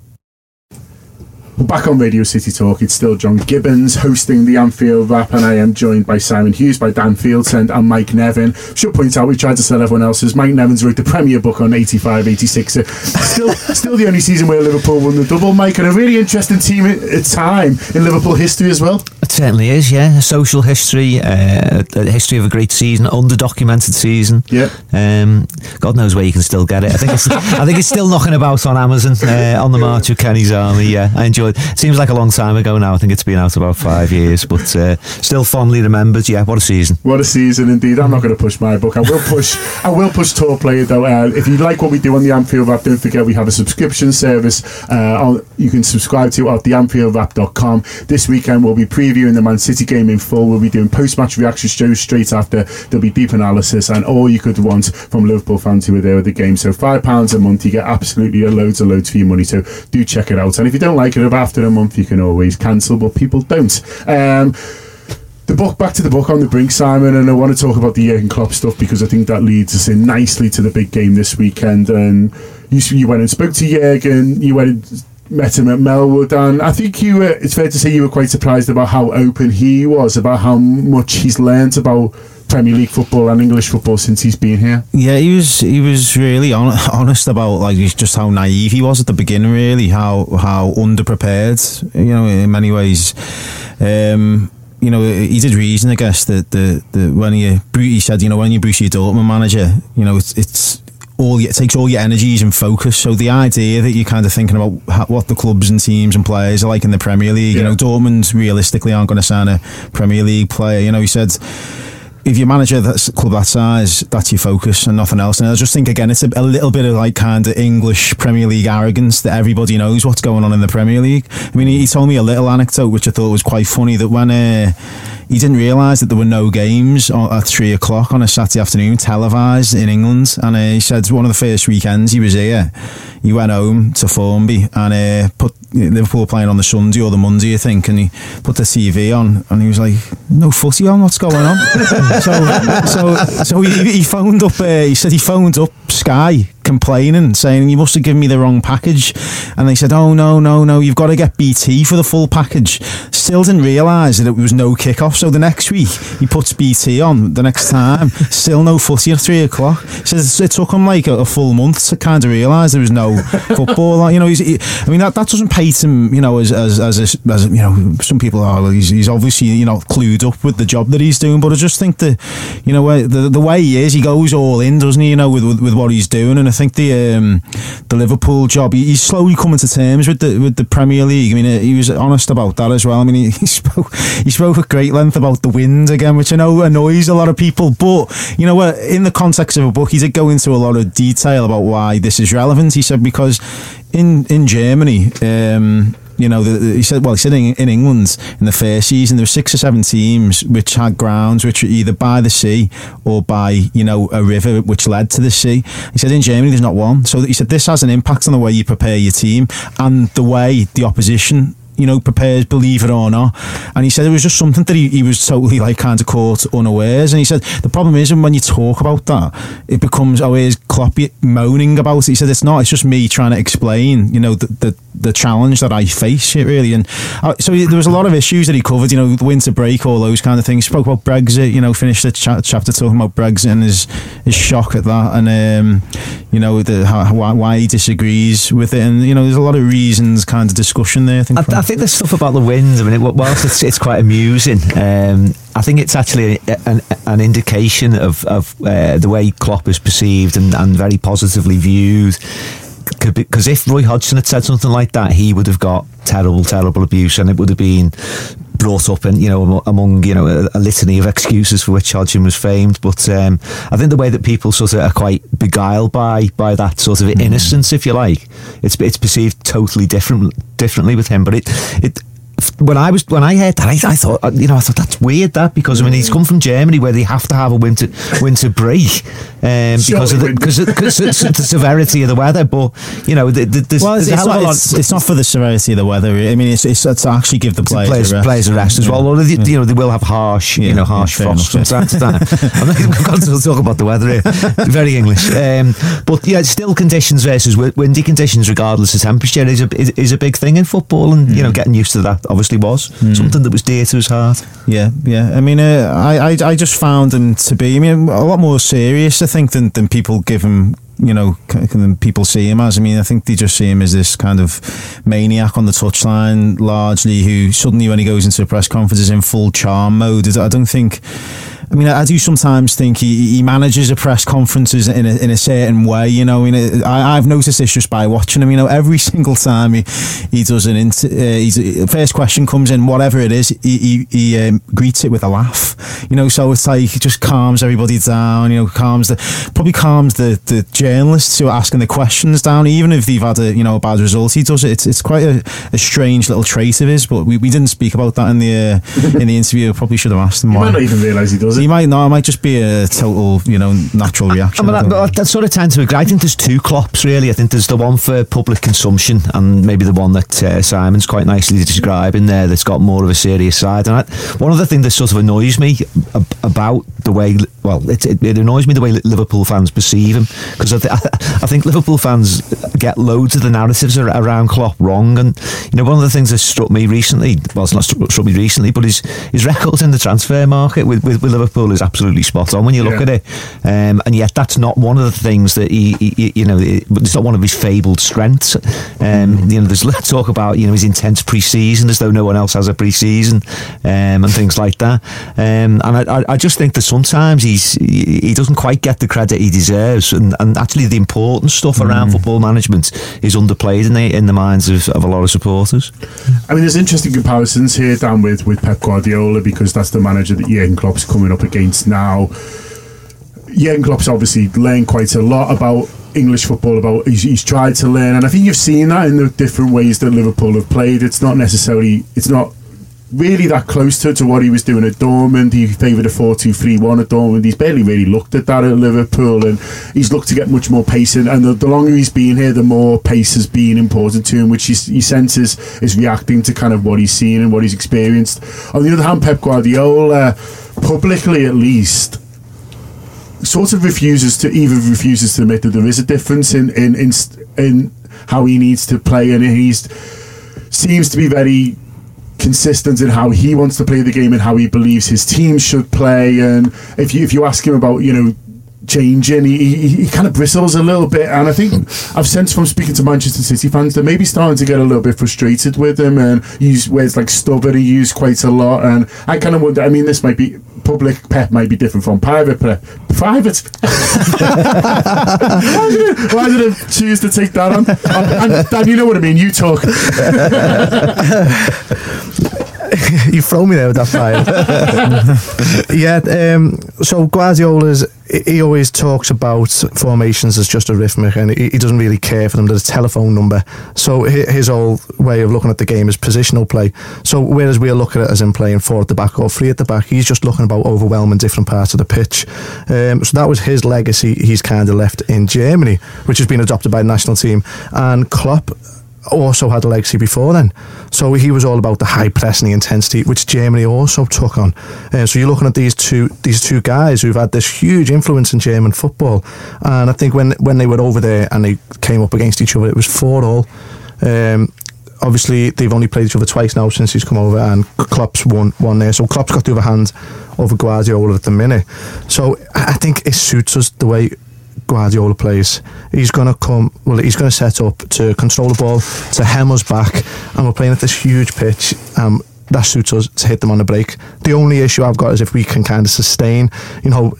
Speaker 1: We're back on Radio City Talk. It's still John Gibbons hosting the Anfield Wrap, and I am joined by Simon Hughes, by Dan Fieldsend, and Mike Nevin. Should point out we tried to sell everyone else's. Mike Nevin's wrote the Premier book on 85 86. Still, still the only season where Liverpool won the double, Mike, and a really interesting team at time in Liverpool history as well.
Speaker 3: It certainly is, yeah. A social history, uh, a history of a great season, underdocumented season.
Speaker 1: Yeah.
Speaker 3: Um, God knows where you can still get it. I think it's, I think it's still knocking about on Amazon uh, on the March of Kenny's Army. Yeah, I enjoyed. It seems like a long time ago now. I think it's been out about five years, but uh, still fondly remembered. Yeah, what a season!
Speaker 1: What a season indeed. I'm not going to push my book. I will push. I will push TAW Player though. Uh, if you like what we do on the Anfield don't forget we have a subscription service. Uh, on, you can subscribe to at theanfieldwrap.com. This weekend we'll be previewing the Man City game in full. We'll be doing post-match reaction shows straight after. There'll be deep analysis and all you could want from Liverpool fans who were there at the game. So five pounds a month, you get absolutely loads and loads for your money. So do check it out. And if you don't like it after a month, you can always cancel. But people don't. Um, the book back to the book on the brink simon and i want to talk about the Jurgen Klopp stuff because i think that leads us in nicely to the big game this weekend and you, you went and spoke to Jurgen you went and met him at Melwood and I think you were it's fair to say you were quite surprised about how open he was about how much he's learnt about Premier League football and English football since he's been here.
Speaker 2: Yeah, he was he was really on, honest about like just how naive he was at the beginning. Really, how how underprepared. You know, in many ways. Um, you know, he did reason, I guess, that the, the when he he said, you know, when you Borussia Dortmund manager, you know, it's it's all it takes all your energies and focus. So the idea that you're kind of thinking about what the clubs and teams and players are like in the Premier League, yeah. you know, Dortmund realistically aren't going to sign a Premier League player. You know, he said if you manage a club that size, that's your focus and nothing else. And I just think again, it's a, a little bit of like kind of English Premier League arrogance that everybody knows what's going on in the Premier League. I mean, he, he told me a little anecdote which I thought was quite funny that when uh, he didn't realise that there were no games at three o'clock on a Saturday afternoon televised in England, and uh, he said one of the first weekends he was here, he went home to Formby and uh, put Liverpool playing on the Sunday or the Monday, I think, and he put the TV on, and he was like, "No footy on, what's going on?" so, so, so he, he phoned up. Uh, he said he phoned up Sky complaining, saying you must have given me the wrong package, and they said, "Oh no, no, no, you've got to get BT for the full package." Still didn't realise that it was no kickoff. So the next week he puts BT on. The next time, still no footy at three o'clock. Says it took him like a, a full month to kind of realise there was no football. you know, he, I mean that, that doesn't paint him, you know, as as as, a, as you know, some people are. Well, he's, he's obviously you know clued up with the job that he's doing, but I just think that you know the the way he is, he goes all in, doesn't he? You know, with with, with what he's doing, and I think the um, the Liverpool job, he, he's slowly coming to terms with the with the Premier League. I mean, he was honest about that as well. I mean, he, he spoke he spoke at great length about the wind again, which I know annoys a lot of people. But you know what? In the context of a book, he did go into a lot of detail about why this is relevant. He said because in in Germany. Um, you know, the, the, he said, well, he said in, in, England in the first season, there were six or seven teams which had grounds which were either by the sea or by, you know, a river which led to the sea. He said in Germany, there's not one. So he said this has an impact on the way you prepare your team and the way the opposition you know, prepares, believe it or not. And he said it was just something that he, he was totally like kind of caught unawares. And he said the problem is, and when you talk about that, it becomes always Klopp moaning about it. He said it's not. It's just me trying to explain, you know, the the, the challenge that I face. It really. And uh, so there was a lot of issues that he covered. You know, the winter break, all those kind of things. Spoke about Brexit. You know, finished the cha- chapter talking about Brexit and his his shock at that, and um, you know, the how, why he disagrees with it. And you know, there's a lot of reasons, kind of discussion there. I think.
Speaker 3: I, I think the stuff about the winds. I mean, it, whilst it's, it's quite amusing, um, I think it's actually an, an indication of, of uh, the way Klopp is perceived and, and very positively viewed because if Roy Hodgson had said something like that, he would have got terrible, terrible abuse, and it would have been brought up in you know among you know a, a litany of excuses for which Hodgson was famed. But um, I think the way that people sort of are quite beguiled by by that sort of mm. innocence, if you like, it's it's perceived totally different differently with him. But it it when I was when I heard that, I, I thought uh, you know I thought that's weird that because I mean he's come from Germany where they have to have a winter winter break um, because of the because of, because of the severity of the weather. But you know, the, the, there's,
Speaker 2: Well, it's,
Speaker 3: there's
Speaker 2: it's, not,
Speaker 3: lot.
Speaker 2: it's, it's not for the severity of the weather. I mean, it's, it's, it's to actually give the players,
Speaker 3: players,
Speaker 2: a rest.
Speaker 3: players a rest as well. Although they, you know they will have harsh, you know, harsh
Speaker 2: yeah,
Speaker 3: frost
Speaker 2: enough,
Speaker 3: from time to time. I'm not, we've got to talk about the weather here. Very English, um, but yeah, still conditions versus windy conditions, regardless of temperature, is a is, is a big thing in football, and you know, getting used to that obviously was something that was dear to his heart.
Speaker 2: Yeah, yeah. I mean, uh, I, I, I just found him to be, I mean, a lot more serious, I think, than, than people give him, you know, than people see him as. I mean, I think they just see him as this kind of maniac on the touchline, largely, who suddenly, when he goes into a press conference, is in full charm mode. I don't think. I mean, I do sometimes think he, he manages the press conferences in a, in a certain way. You know, I mean, I, I've noticed this just by watching him. You know, every single time he, he does an inter, uh, he's, first question comes in, whatever it is, he, he, he um, greets it with a laugh. You know, so it's like he just calms everybody down. You know, calms the probably calms the, the journalists who are asking the questions down, even if they've had a you know a bad result. He does it. It's, it's quite a, a strange little trait of his, but we, we didn't speak about that in the uh, in the interview. Probably should have asked him
Speaker 1: You
Speaker 2: why.
Speaker 1: might not even realise he does it.
Speaker 2: He might not. It might just be a total, you know, natural
Speaker 3: I
Speaker 2: reaction.
Speaker 3: mean,
Speaker 2: I know.
Speaker 3: that, that sort of tends to agree. I think there's two Klopps really. I think there's the one for public consumption, and maybe the one that uh, Simon's quite nicely describing there. That's got more of a serious side. And I, one other thing that sort of annoys me ab- about the way, well, it, it, it annoys me the way Liverpool fans perceive him because I, th- I think Liverpool fans get loads of the narratives ar- around Klopp wrong. And you know, one of the things that struck me recently, well, it's not struck, struck me recently, but his his records in the transfer market with, with, with Liverpool is absolutely spot on when you look
Speaker 1: Yeah.
Speaker 3: at it. Um, and yet, that's not one of the things that he, he you know, it's not one of his fabled strengths. Um, you know, there's talk about you know his intense pre-season as though no one else has a pre-season, um, and things like that. Um, and I, I, just think that sometimes he's he he doesn't quite get the credit he deserves, and, and actually the important stuff around football management is underplayed in the in the minds of, of a lot of supporters.
Speaker 1: I mean, there's interesting comparisons here, Dan, with, with Pep Guardiola because that's the manager that Jurgen Klopp's coming up against now. Jurgen Klopp's obviously learned quite a lot about English football. About he's, he's tried to learn, and I think you've seen that in the different ways that Liverpool have played. It's not necessarily, it's not really that close to, to what he was doing at Dortmund. He favoured a 4-2-3-1 at Dortmund. He's barely really looked at that at Liverpool, and he's looked to get much more pace. In, and the, the longer he's been here, the more pace has been important to him, which he's, he senses is reacting to kind of what he's seen and what he's experienced. On the other hand, Pep Guardiola, publicly at least, sort of refuses to even refuses to admit that there is a difference in in in, in how he needs to play, and he's seems to be very consistent in how he wants to play the game and how he believes his team should play. And if you if you ask him about you know changing, he, he, he kind of bristles a little bit. And I think I've sensed from speaking to Manchester City fans that maybe starting to get a little bit frustrated with him and use words like stubborn. He used quite a lot, and I kind of wonder. I mean, this might be public Pep might be different from private Pep. Private. why, did I, why did choose to take that on? And, and Dan, you know what I mean. You talk.
Speaker 4: you throw me there with that fire. yeah, um, so Guardiola's he always talks about formations as just a rhythmic, and he, he doesn't really care for them. There's a telephone number. So his whole way of looking at the game is positional play. So whereas we're looking at it as in playing four at the back or three at the back, he's just looking about overwhelming different parts of the pitch. Um, so that was his legacy. He's kind of left in Germany, which has been adopted by the national team, and Klopp also had a legacy before then. So he was all about the high press and the intensity, which Germany also took on. Uh, so you're looking at these two these two guys who've had this huge influence in German football. And I think when when they were over there and they came up against each other, it was four all. Um, obviously, they've only played each other twice now since he's come over, and Klopp's won one there. So Klopp's got the upper hand over Guardiola at the minute. So I think it suits us the way Guardiola plays. He's going to come, well, he's going to set up to control the ball, to hem us back, and we're playing at this huge pitch. Um, that suits us to hit them on the break. The only issue I've got is if we can kind of sustain, you know,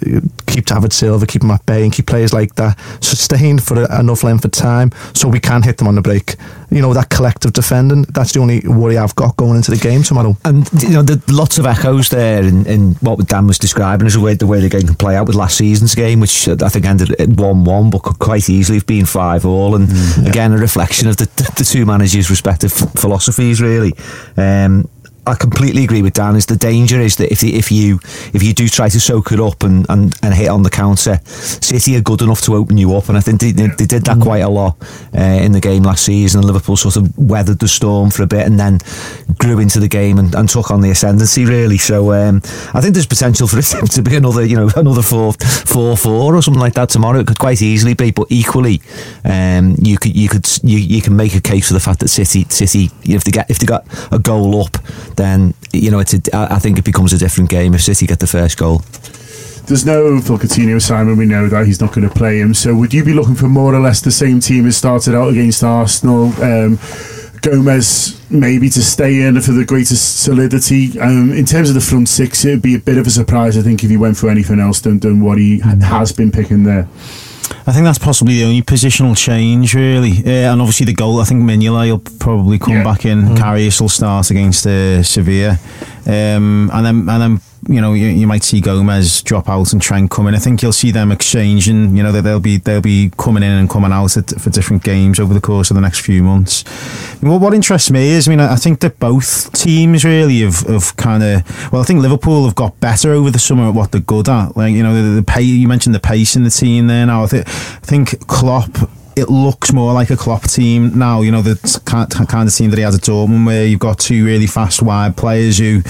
Speaker 4: keep David Silva, keep him at bay, and keep players like that sustained for enough length of time so we can hit them on the break. You know, that collective defending, that's the only worry I've got going into the game tomorrow.
Speaker 3: And you know, the lots of echoes there in, in what Dan was describing as the way the way the game can play out with last season's game, which I think ended at one-one, but could quite easily have been five-all, and again a reflection of the, the two managers' respective philosophies, really. Um, I completely agree with Dan. Is the danger is that if the, if you if you do try to soak it up and, and, and hit on the counter, City are good enough to open you up, and I think they, they, did that quite a lot uh, in the game last season. And Liverpool sort of weathered the storm for a bit and then grew into the game and, and took on the ascendancy really. So um, I think there's potential for it to be another you know another four four four or something like that tomorrow. It could quite easily be, but equally, um, you could you could you, you can make a case for the fact that City City if they get if they got a goal up, then you know it's a, I think it becomes a different game if City get the first goal.
Speaker 1: There's no Phil Coutinho, Simon. We know that he's not going to play him. So would you be looking for more or less the same team as started out against Arsenal? Um, Gomez maybe to stay in for the greatest solidity. Um, in terms of the front six, it would be a bit of a surprise, I think, if he went for anything else than, than what he ha- has been picking there.
Speaker 2: I think that's possibly the only positional change, really. Uh, and obviously the goal, I think Mignolet will probably come
Speaker 1: Yeah.
Speaker 2: back in. Karius will start against uh, Sevilla. Um, and then, and then you know, you, you might see Gomez drop out and Trent come in. I think you'll see them exchanging. You know, that they'll be they'll be coming in and coming out at, for different games over the course of the next few months. Well, what interests me is, I mean, I think that both teams really have, have kind of. Well, I think Liverpool have got better over the summer at what they're good at. Like you know, the, the pay. You mentioned the pace in the team there. Now, I, th- I think Klopp it looks more like a Klopp team now. You know, the kind of team that he has at Dortmund, where you've got two really fast wide players who,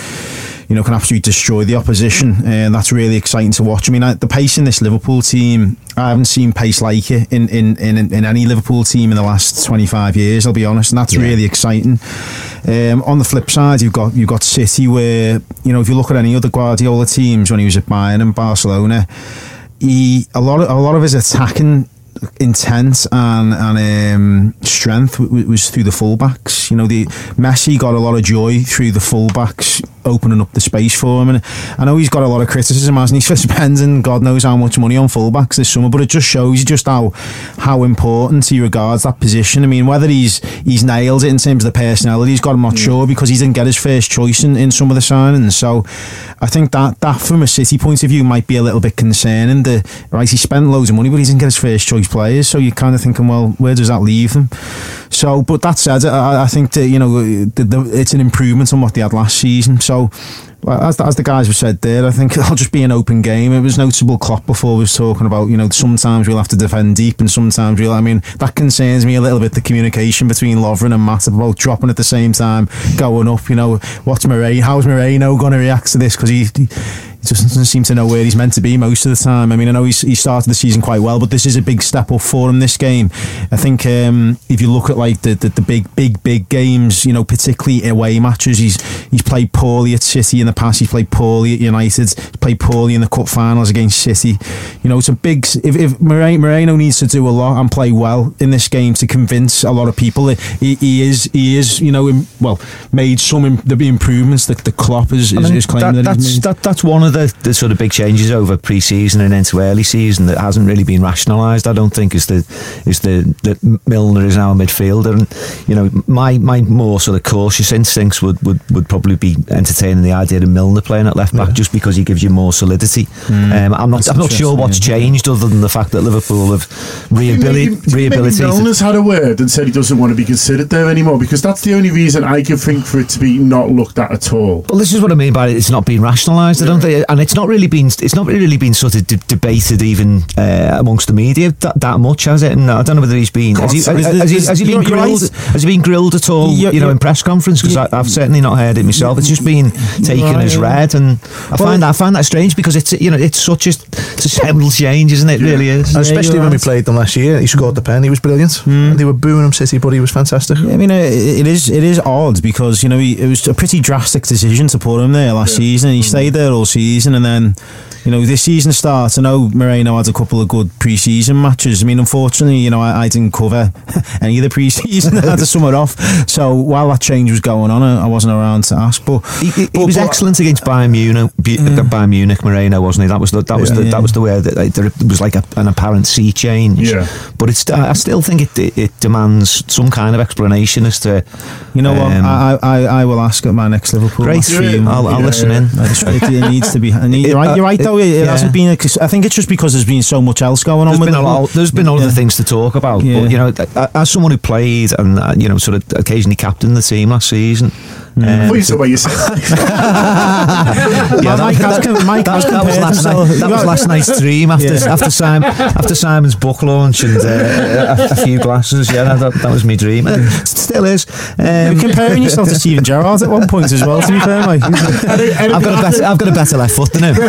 Speaker 2: you know, can absolutely destroy the opposition, and that's really exciting to watch. I mean, I, the pace in this Liverpool team, I haven't seen pace like it in in, in, in any Liverpool team in the last twenty five years. I'll be honest, and that's really exciting. Um, on the flip side, you've got you've got City, where you know if you look at any other Guardiola teams when he was at Bayern and Barcelona, he a lot of a lot of his attacking intent and and um, strength was through the fullbacks. You know, the Messi got a lot of joy through the fullbacks opening up the space for him. And I know he's got a lot of criticism, hasn't he, for spending God knows how much money on fullbacks this summer. But it just shows you just how how important he regards that position. I mean, whether he's he's nailed it in terms of the personality, he's got I'm not sure mm. because he didn't get his first choice in, in some of the signings. So I think that that from a City point of view might be a little bit concerning. The right, he spent loads of money, but he didn't get his first choice players. So you're kind of thinking, well, where does that leave them? So, but that said, I, I think that you know the, the, it's an improvement on what they had last season. So. As, as the guys have said there, I think it'll just be an open game. It was noticeable. Klopp before was talking about, you know, sometimes we'll have to defend deep, and sometimes we'll. I mean, that concerns me a little bit. The communication between Lovren and Matip about dropping at the same time, going up. You know, what's Moreno? How's Moreno going to react to this? Because he he just doesn't seem to know where he's meant to be most of the time. I mean, I know he's, he started the season quite well, but this is a big step up for him this game. I think um, if you look at like the, the, the big, big, big games, you know, particularly away matches, he's he's played poorly at City in the past. He's played poorly at United. He's played poorly in the cup finals against City. You know, it's a big. If, if Moreno, Moreno needs to do a lot and play well in this game to convince a lot of people, he, he is he is you know well made some the improvements that the Klopp is, is, is claiming
Speaker 3: that,
Speaker 2: that, he's
Speaker 3: that's
Speaker 2: made.
Speaker 3: that, that's one of the, the sort of big changes over pre-season and into early season that hasn't really been rationalised. I don't think is the is the that Milner is now a midfielder, and you know my my more sort of cautious instincts would, would, would probably be entertaining the idea of Milner playing at left back just because he gives you more solidity. Um, I'm not I'm not sure what's
Speaker 2: yeah.
Speaker 3: changed other than the fact that Liverpool have
Speaker 1: Maybe,
Speaker 3: rehabili-
Speaker 1: maybe
Speaker 3: rehabilitated.
Speaker 1: Milner's had a word and said he doesn't want to be considered there anymore because that's the only reason I can think for it to be not looked at at all.
Speaker 3: Well, this is what I mean by it, it's not being rationalised. I don't think, and it's not really been it's not really been sort of de- debated even uh, amongst the media that, that much, has it? And I don't know whether he's been has he, has, has he, has he been grilled? Has he been grilled at all?
Speaker 2: You're-
Speaker 3: you know, in press conference because I've certainly not heard it myself. It's just been taken
Speaker 2: right,
Speaker 3: as read, and I find that I find that strange because it's you know it's such a it's a seminal change, isn't it? It really is.
Speaker 4: And especially
Speaker 2: you're
Speaker 4: when we played them last year, he scored the pen. He was brilliant. And they were booing him City, but he was fantastic.
Speaker 2: I mean, uh, it is it is odd because you know he, it was a pretty drastic decision to put him there last season. He stayed there all season, and then you know this season starts. I know Moreno had a couple of good pre-season matches. I mean, unfortunately, you know I, I didn't cover any of the pre-season. I had the summer off, so while that change was going on, I, I wasn't around to ask. But
Speaker 3: He, he, he
Speaker 2: but-
Speaker 3: was
Speaker 2: but-
Speaker 3: excellent against Bayern Munich, Bu- Bayern Munich, Moreno, wasn't he? That was the, that was
Speaker 2: Yeah.
Speaker 3: the,
Speaker 2: Yeah.
Speaker 3: that was the way that like, there was like a, an apparent sea change.
Speaker 1: Yeah.
Speaker 3: But it's I still think it, it it demands some kind of explanation as to
Speaker 2: You know what?
Speaker 3: um,
Speaker 2: I, I I will ask at my next Liverpool.
Speaker 3: Great.
Speaker 2: for you.
Speaker 3: I'll, I'll
Speaker 1: Yeah,
Speaker 3: listen
Speaker 1: yeah.
Speaker 3: in.
Speaker 2: It, it needs to be. I you're right. You're right.
Speaker 3: uh,
Speaker 2: Though it,
Speaker 3: it-
Speaker 2: it hasn't been. A, I think it's just because there's been so much else going on
Speaker 3: There's
Speaker 2: with
Speaker 3: been, a lot, there's been other
Speaker 2: Yeah.
Speaker 3: things to talk about,
Speaker 2: Yeah.
Speaker 3: but you know, as someone who played and uh, you know, sort of occasionally captained the team last season,
Speaker 1: I thought you said what you said.
Speaker 2: Yeah, Mike has com- Mike has
Speaker 3: that was last night. That was last night's dream after
Speaker 2: Yeah.
Speaker 3: after Simon after Simon's book launch and uh, a, a few glasses. Yeah, that, that was my dream. It still is.
Speaker 2: You're
Speaker 3: Um,
Speaker 2: comparing yourself to Steven Gerrard at one point as well, to be fair, Mike.
Speaker 3: I've got a better I've got a better left foot than him.
Speaker 1: um,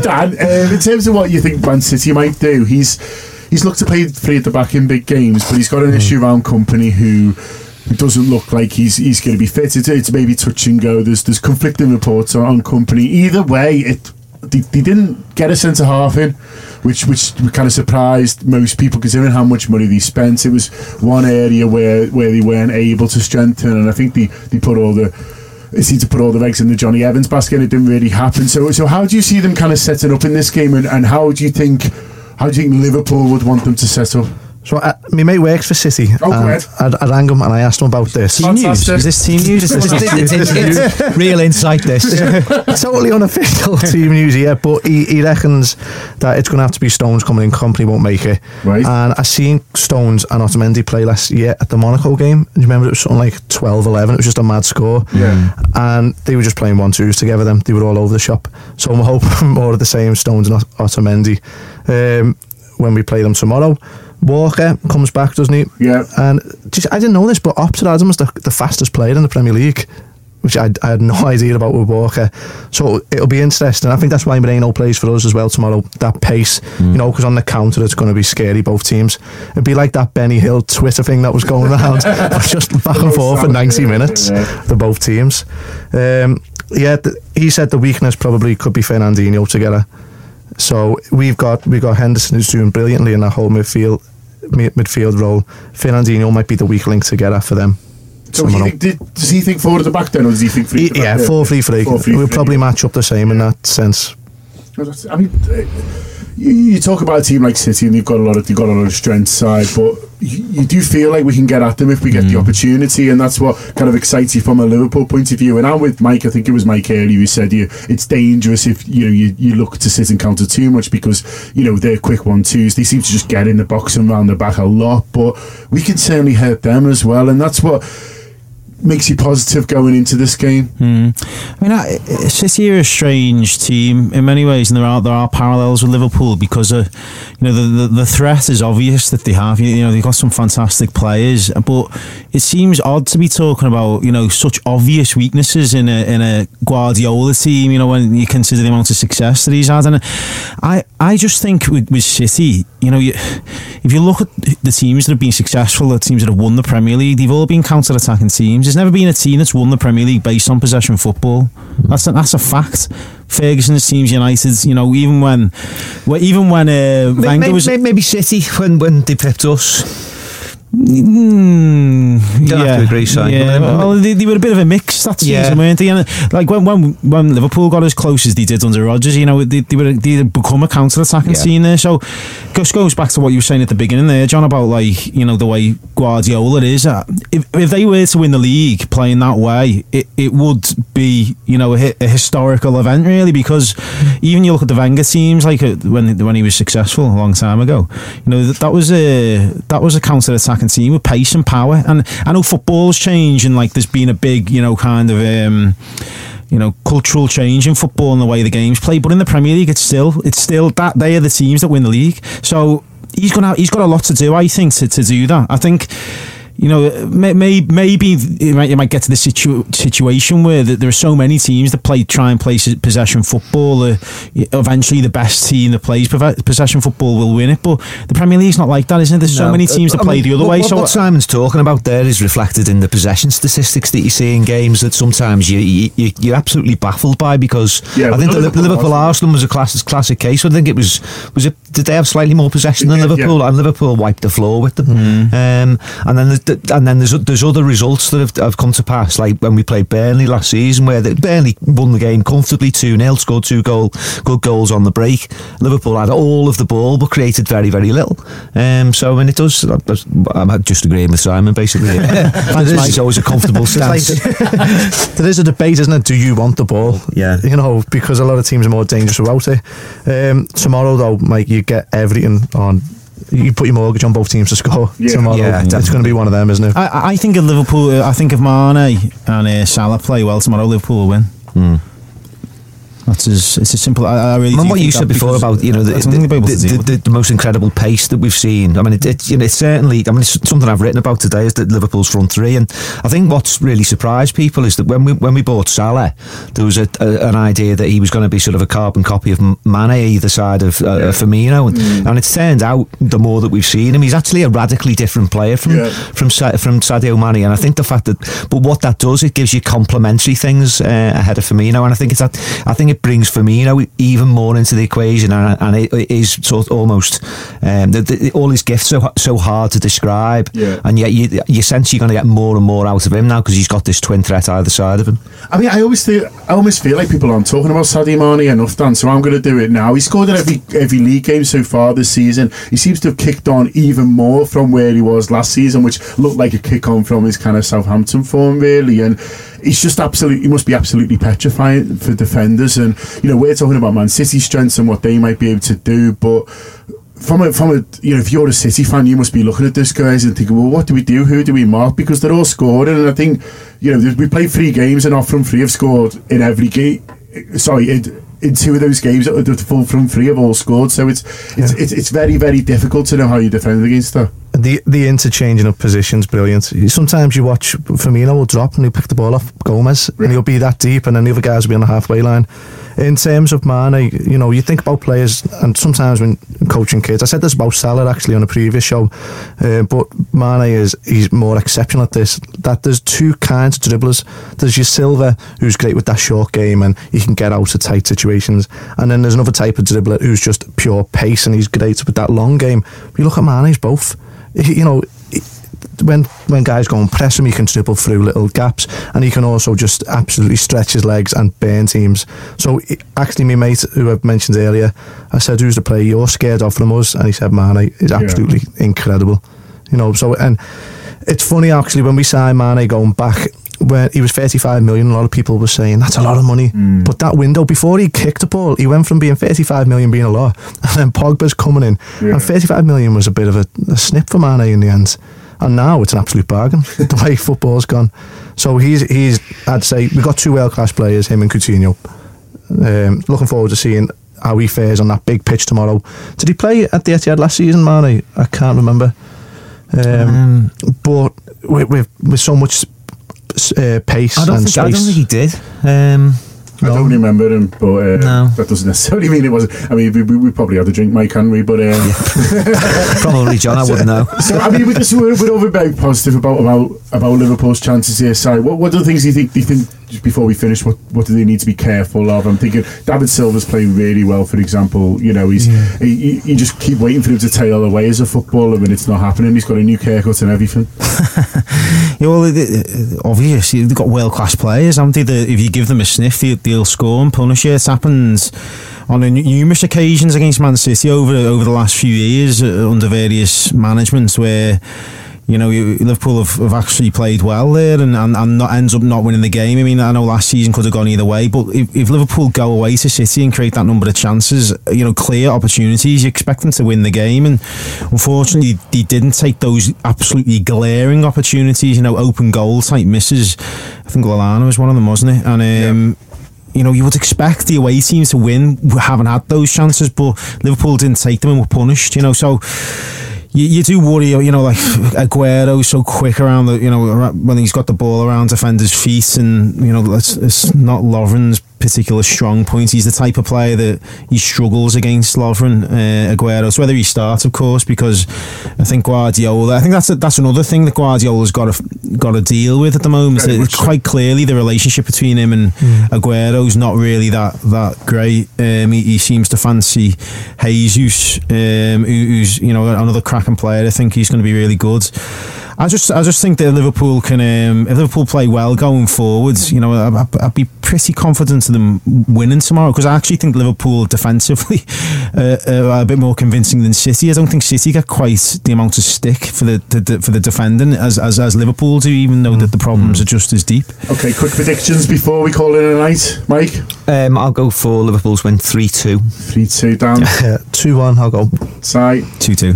Speaker 1: Dan, um, in terms of what you think Man City might do, he's he's looked to play three at the back in big games, but he's got an issue around Kompany who. Who doesn't look like he's he's going to be fit. It's, it's maybe touch and go. There's there's conflicting reports on, on Kompany. Either way, it they, they didn't get a centre half in, which which kind of surprised most people considering how much money they spent. It was one area where where they weren't able to strengthen, and I think they they put all the it seemed to put all the eggs in the Jonny Evans basket and it didn't really happen. So so how do you see them kind of setting up in this game and, and how do you think how do you think Liverpool would want them to set up?
Speaker 4: So uh, my mate works for City.
Speaker 1: Oh, go
Speaker 4: and
Speaker 1: ahead.
Speaker 4: I, I rang him and I asked him about this.
Speaker 2: Team news. Is this team news?
Speaker 3: It's, it's- it's- it's real insight. This.
Speaker 4: totally unofficial team news here, but he, he reckons that it's going to have to be Stones coming in. Kompany won't make it.
Speaker 1: Right.
Speaker 4: And I seen Stones and Otamendi play last year at the Monaco game. Do you remember it was something like 12-11? It was just a mad score.
Speaker 1: Yeah.
Speaker 4: And they were just playing one twos together. Them they were all over the shop. So I'm hoping more of the same Stones and Otamendi um, when we play them tomorrow. Walker comes back, doesn't he?
Speaker 1: Yeah.
Speaker 4: And just I didn't know this, but Opta Adams the, the fastest player in the Premier League, which I, I had no idea about with Walker. So it'll be interesting. I think that's why Moreno plays for us as well tomorrow. That pace, you know, because on the counter it's going to be scary. Both teams. It'd be like that Benny Hill Twitter thing that was going around, just back and forth for ninety minutes
Speaker 1: Yeah.
Speaker 4: for both teams. Um, yeah, th- he said the weakness probably could be Fernandinho together. So we've got we've got Henderson who's doing brilliantly in that whole midfield midfield role. Fernandinho might be the weak link together for them.
Speaker 1: So he think, did, does he think forward at the back then or does he think three at the
Speaker 4: yeah,
Speaker 1: back?
Speaker 4: four three three.
Speaker 1: Four, three,
Speaker 4: We'll
Speaker 1: three.
Speaker 4: probably match up the same in that sense.
Speaker 1: I mean, you, you talk about a team like City, and they've got a lot of they've got a lot of strength side, but you, you do feel like we can get at them if we get
Speaker 4: Mm.
Speaker 1: the opportunity, and that's what kind of excites you from a Liverpool point of view. And I'm with Mike. I think it was Mike earlier who said you it's dangerous if you know you, you look to sit and counter too much because you know they're quick one twos. They seem to just get in the box and round the back a lot, but we can certainly hurt them as well, and that's what makes you positive going into this game.
Speaker 2: I mean, City are a strange team in many ways, and there are there are parallels with Liverpool because uh, you know the, the the threat is obvious that they have. You, you know, they've got some fantastic players, but it seems odd to be talking about you know such obvious weaknesses in a in a Guardiola team. You know, when you consider the amount of success that he's had, and I I just think with, with City, you know, you, if you look at the teams that have been successful, the teams that have won the Premier League, they've all been counter-attacking teams. There's never been a team that's won the Premier League based on possession football. That's a, that's a fact. Ferguson's teams, United, you know, even when, well, even when uh, Wenger
Speaker 3: Maybe,
Speaker 2: was,
Speaker 3: maybe City when when they pipped us.
Speaker 2: Mm,
Speaker 3: Don't have to agree, Si.
Speaker 2: Yeah, well, they, they were a bit of a mix that season,
Speaker 3: Yeah.
Speaker 2: weren't they? And like when, when when Liverpool got as close as they did under Rodgers, you know, they, they were they become a counter-attacking
Speaker 3: Yeah.
Speaker 2: team there. So, just goes back to what you were saying at the beginning there, John, about like you know the way Guardiola is. Uh, if, if they were to win the league playing that way, it, it would be you know a, a historical event really because even you look at the Wenger teams like uh, when when he was successful a long time ago, you know that, that was a that was a counter-attacking team with pace and power. And I know football's changed and like there's been a big you know kind of. Um, you know, cultural change in football and the way the game's played. But in the Premier League, it's still it's still that they are the teams that win the league. So he's gonna he's got a lot to do, I think, to, to do that. I think. You know, may, may, maybe you might, you might get to the situ- situation where th- there are so many teams that play try and play possession football. Uh, eventually, the best team that plays possession football will win it. But the Premier League's not like that, isn't it? There's so
Speaker 3: No,
Speaker 2: many
Speaker 3: uh,
Speaker 2: teams that
Speaker 3: I
Speaker 2: play
Speaker 3: mean,
Speaker 2: the other
Speaker 3: what,
Speaker 2: way.
Speaker 3: What,
Speaker 2: so
Speaker 3: what Simon's talking about there is reflected in the possession statistics that you see in games that sometimes you, you, you you're absolutely baffled by because
Speaker 1: Yeah,
Speaker 3: I think the
Speaker 1: Liverpool
Speaker 3: Liverpool,
Speaker 1: Arsenal-
Speaker 3: Arsenal was a classic classic case. I think it was was it did they have slightly more possession than Liverpool
Speaker 1: yeah.
Speaker 3: and Liverpool wiped the floor with them. Um, and then there's, and then there's there's other results that have, have come to pass like when we played Burnley last season where they, Burnley won the game comfortably 2-0 scored two goal good goals on the break Liverpool had all of the ball but created very very little um, so mean it does I'm just agreeing with Simon basically
Speaker 4: Mike.
Speaker 3: always a comfortable stance
Speaker 4: there is a debate, isn't it? Do you want the ball?
Speaker 3: Yeah.
Speaker 4: You know, because a lot of teams are more dangerous without it. Um, tomorrow, though, Mike, you get everything on you put your mortgage on both teams to score
Speaker 1: Yeah.
Speaker 4: tomorrow.
Speaker 3: Yeah,
Speaker 4: it's going to be one of them, isn't it?
Speaker 2: I, I think if Liverpool, uh, I think if Mane and uh, Salah play well tomorrow, Liverpool will win. That's as it's as simple. I, I really.
Speaker 3: Mean, what you said before about you know the,
Speaker 2: I don't think they'll be able
Speaker 3: the, the, the, the most incredible pace that we've seen. I mean, it, it, you know, it's certainly. I mean, it's something I've written about today is that Liverpool's front three, and I think what's really surprised people is that when we when we bought Salah, there was a, a, an idea that he was going to be sort of a carbon copy of Mane either side of uh, Firmino, and, and it's turned out the more that we've seen him, he's actually a radically different player from
Speaker 1: Yeah.
Speaker 3: from from Sadio Mane, and I think the fact that, but what that does, it gives you complementary things uh, ahead of Firmino, and I think it's that I think it brings Firmino even more into the equation, and, and it, it is sort of almost um, the, the, all his gifts so so hard to describe,
Speaker 1: Yeah.
Speaker 3: and yet you you sense you're going to get more and more out of him now because he's got this twin threat either side of him.
Speaker 1: I mean, I always feel, I almost feel like people aren't talking about Sadio Mane enough, Dan. So I'm going to do it now. He scored in every every league game so far this season. He seems to have kicked on even more from where he was last season, which looked like a kick on from his kind of Southampton form, really. And he's just absolutely, he must be absolutely petrifying for defenders. And you know, we're talking about Man City's strengths and what they might be able to do, but from a from a you know if you're a City fan you must be looking at this guys and thinking well what do we do? Who do we mark? Because they're all scoring. And I think you know we played three games and off from three have scored in every game sorry in, in two of those games the full from three have all scored. So it's it's,
Speaker 4: Yeah.
Speaker 1: it's it's very very difficult to know how you defend against that
Speaker 4: The the interchanging of positions, brilliant. Sometimes you watch Firmino will drop and he'll pick the ball off Gomez and he'll be that deep, and then the other guys will be on the halfway line. In terms of Mane, you know, you think about players, and sometimes when coaching kids, I said this about Salah actually on a previous show, uh, but Mane is he's more exceptional at this. That there's two kinds of dribblers. There's your Silva, who's great with that short game and he can get out of tight situations, and then there's another type of dribbler who's just pure pace and he's great with that long game. But you look at Mane, he's both. You know, when when guys go and press him, he can dribble through little gaps, and he can also just absolutely stretch his legs and burn teams. So actually, my mate who I mentioned earlier, I said, "Who's the player you're scared of from us?" And he said, "Mane is absolutely incredible." You know, so and it's funny actually when we signed Mane going back. When he was 35 million, a lot of people were saying that's a lot of money. But that window before he kicked the ball, he went from being 35 million being a lot, and then Pogba's coming in,
Speaker 1: Yeah.
Speaker 4: and 35 million was a bit of a, a snip for Mane in the end. And now it's an absolute bargain the way football's gone. So he's he's I'd say we've got two world class players, him and Coutinho. Um, looking forward to seeing how he fares on that big pitch tomorrow. Did he play at the Etihad last season, Mane? I can't remember. Um, but with, with with so much uh, pace
Speaker 3: I don't
Speaker 4: and
Speaker 3: think I don't
Speaker 4: space,
Speaker 3: think he did. Um,
Speaker 1: I don't remember him but uh,
Speaker 3: No.
Speaker 1: that doesn't necessarily mean it wasn't I mean we, we, we probably had a drink Mike hadn't we but um,
Speaker 3: probably John. I wouldn't know.
Speaker 1: So I mean, we're, just, we're, we're all very positive about about about Liverpool's chances here. Sorry, what what are the things do you think? Do you think just before we finish, what what do they need to be careful of? I'm thinking David Silva's playing really well, for example. You know, he's he, he- you just keep waiting for him to tail away as a footballer when it's not happening. He's got a new haircut and everything.
Speaker 2: Yeah, well, it- it- obviously they've got world class players, haven't they? That if you give them a sniff, they, they'll score and punish you. It's happened on a, numerous occasions against Man City over over the last few years uh, under various managements where. You know, Liverpool have, have actually played well there and, and, and not, ends up not winning the game. I mean, I know last season could have gone either way, but if, if Liverpool go away to City and create that number of chances, you know, clear opportunities, you expect them to win the game. And unfortunately, they didn't take those absolutely glaring opportunities, you know, open goal type misses. I think Lallana was one of them, wasn't it? And, um, you know, you would expect the away teams to win, having had those chances, but Liverpool didn't take them and were punished, you know, so you, you do worry, you know, like Aguero's so quick around the, you know, when he's got the ball around defenders' feet, and you know, it's, it's not Lovren's particular strong point. He's the type of player that he struggles against Lovren, uh, Aguero. It's whether he starts, of course, because I think Guardiola. I think that's a, that's another thing that Guardiola's got to got to deal with at the moment.
Speaker 1: Much so.
Speaker 2: quite clearly, the relationship between him and Aguero's not really that that great. Um, he, he seems to fancy Jesus, um, who, who's you know another cracking player. I think he's going to be really good. I just I just think that Liverpool can um, if Liverpool play well going forwards, you know, I'd, I'd be pretty confident of them winning tomorrow because I actually think Liverpool defensively uh, uh, are a bit more convincing than City. I don't think City get quite the amount of stick for the, the, the for the defending as, as as Liverpool do, even though that the problems are just as deep.
Speaker 1: Okay, quick predictions before we call it a night, Mike.
Speaker 3: Um, I'll go for Liverpool's win three two.
Speaker 1: Three two down.
Speaker 4: Two one. I'll go.
Speaker 1: Side.
Speaker 2: Two two.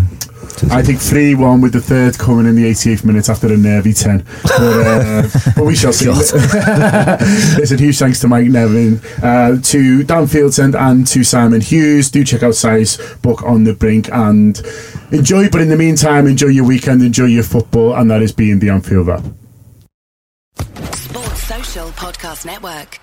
Speaker 1: I think 3 1 with the third coming in the 88th minute after a nervy 10. But, uh, but we shall see. Listen, huge thanks to Mike Nevin, uh, to Dan Fieldsend, and to Simon Hughes. Do check out Si's book on the brink and enjoy. But in the meantime, enjoy your weekend, enjoy your football, and that is being the Anfield Wrap.
Speaker 5: Sports Social Podcast Network.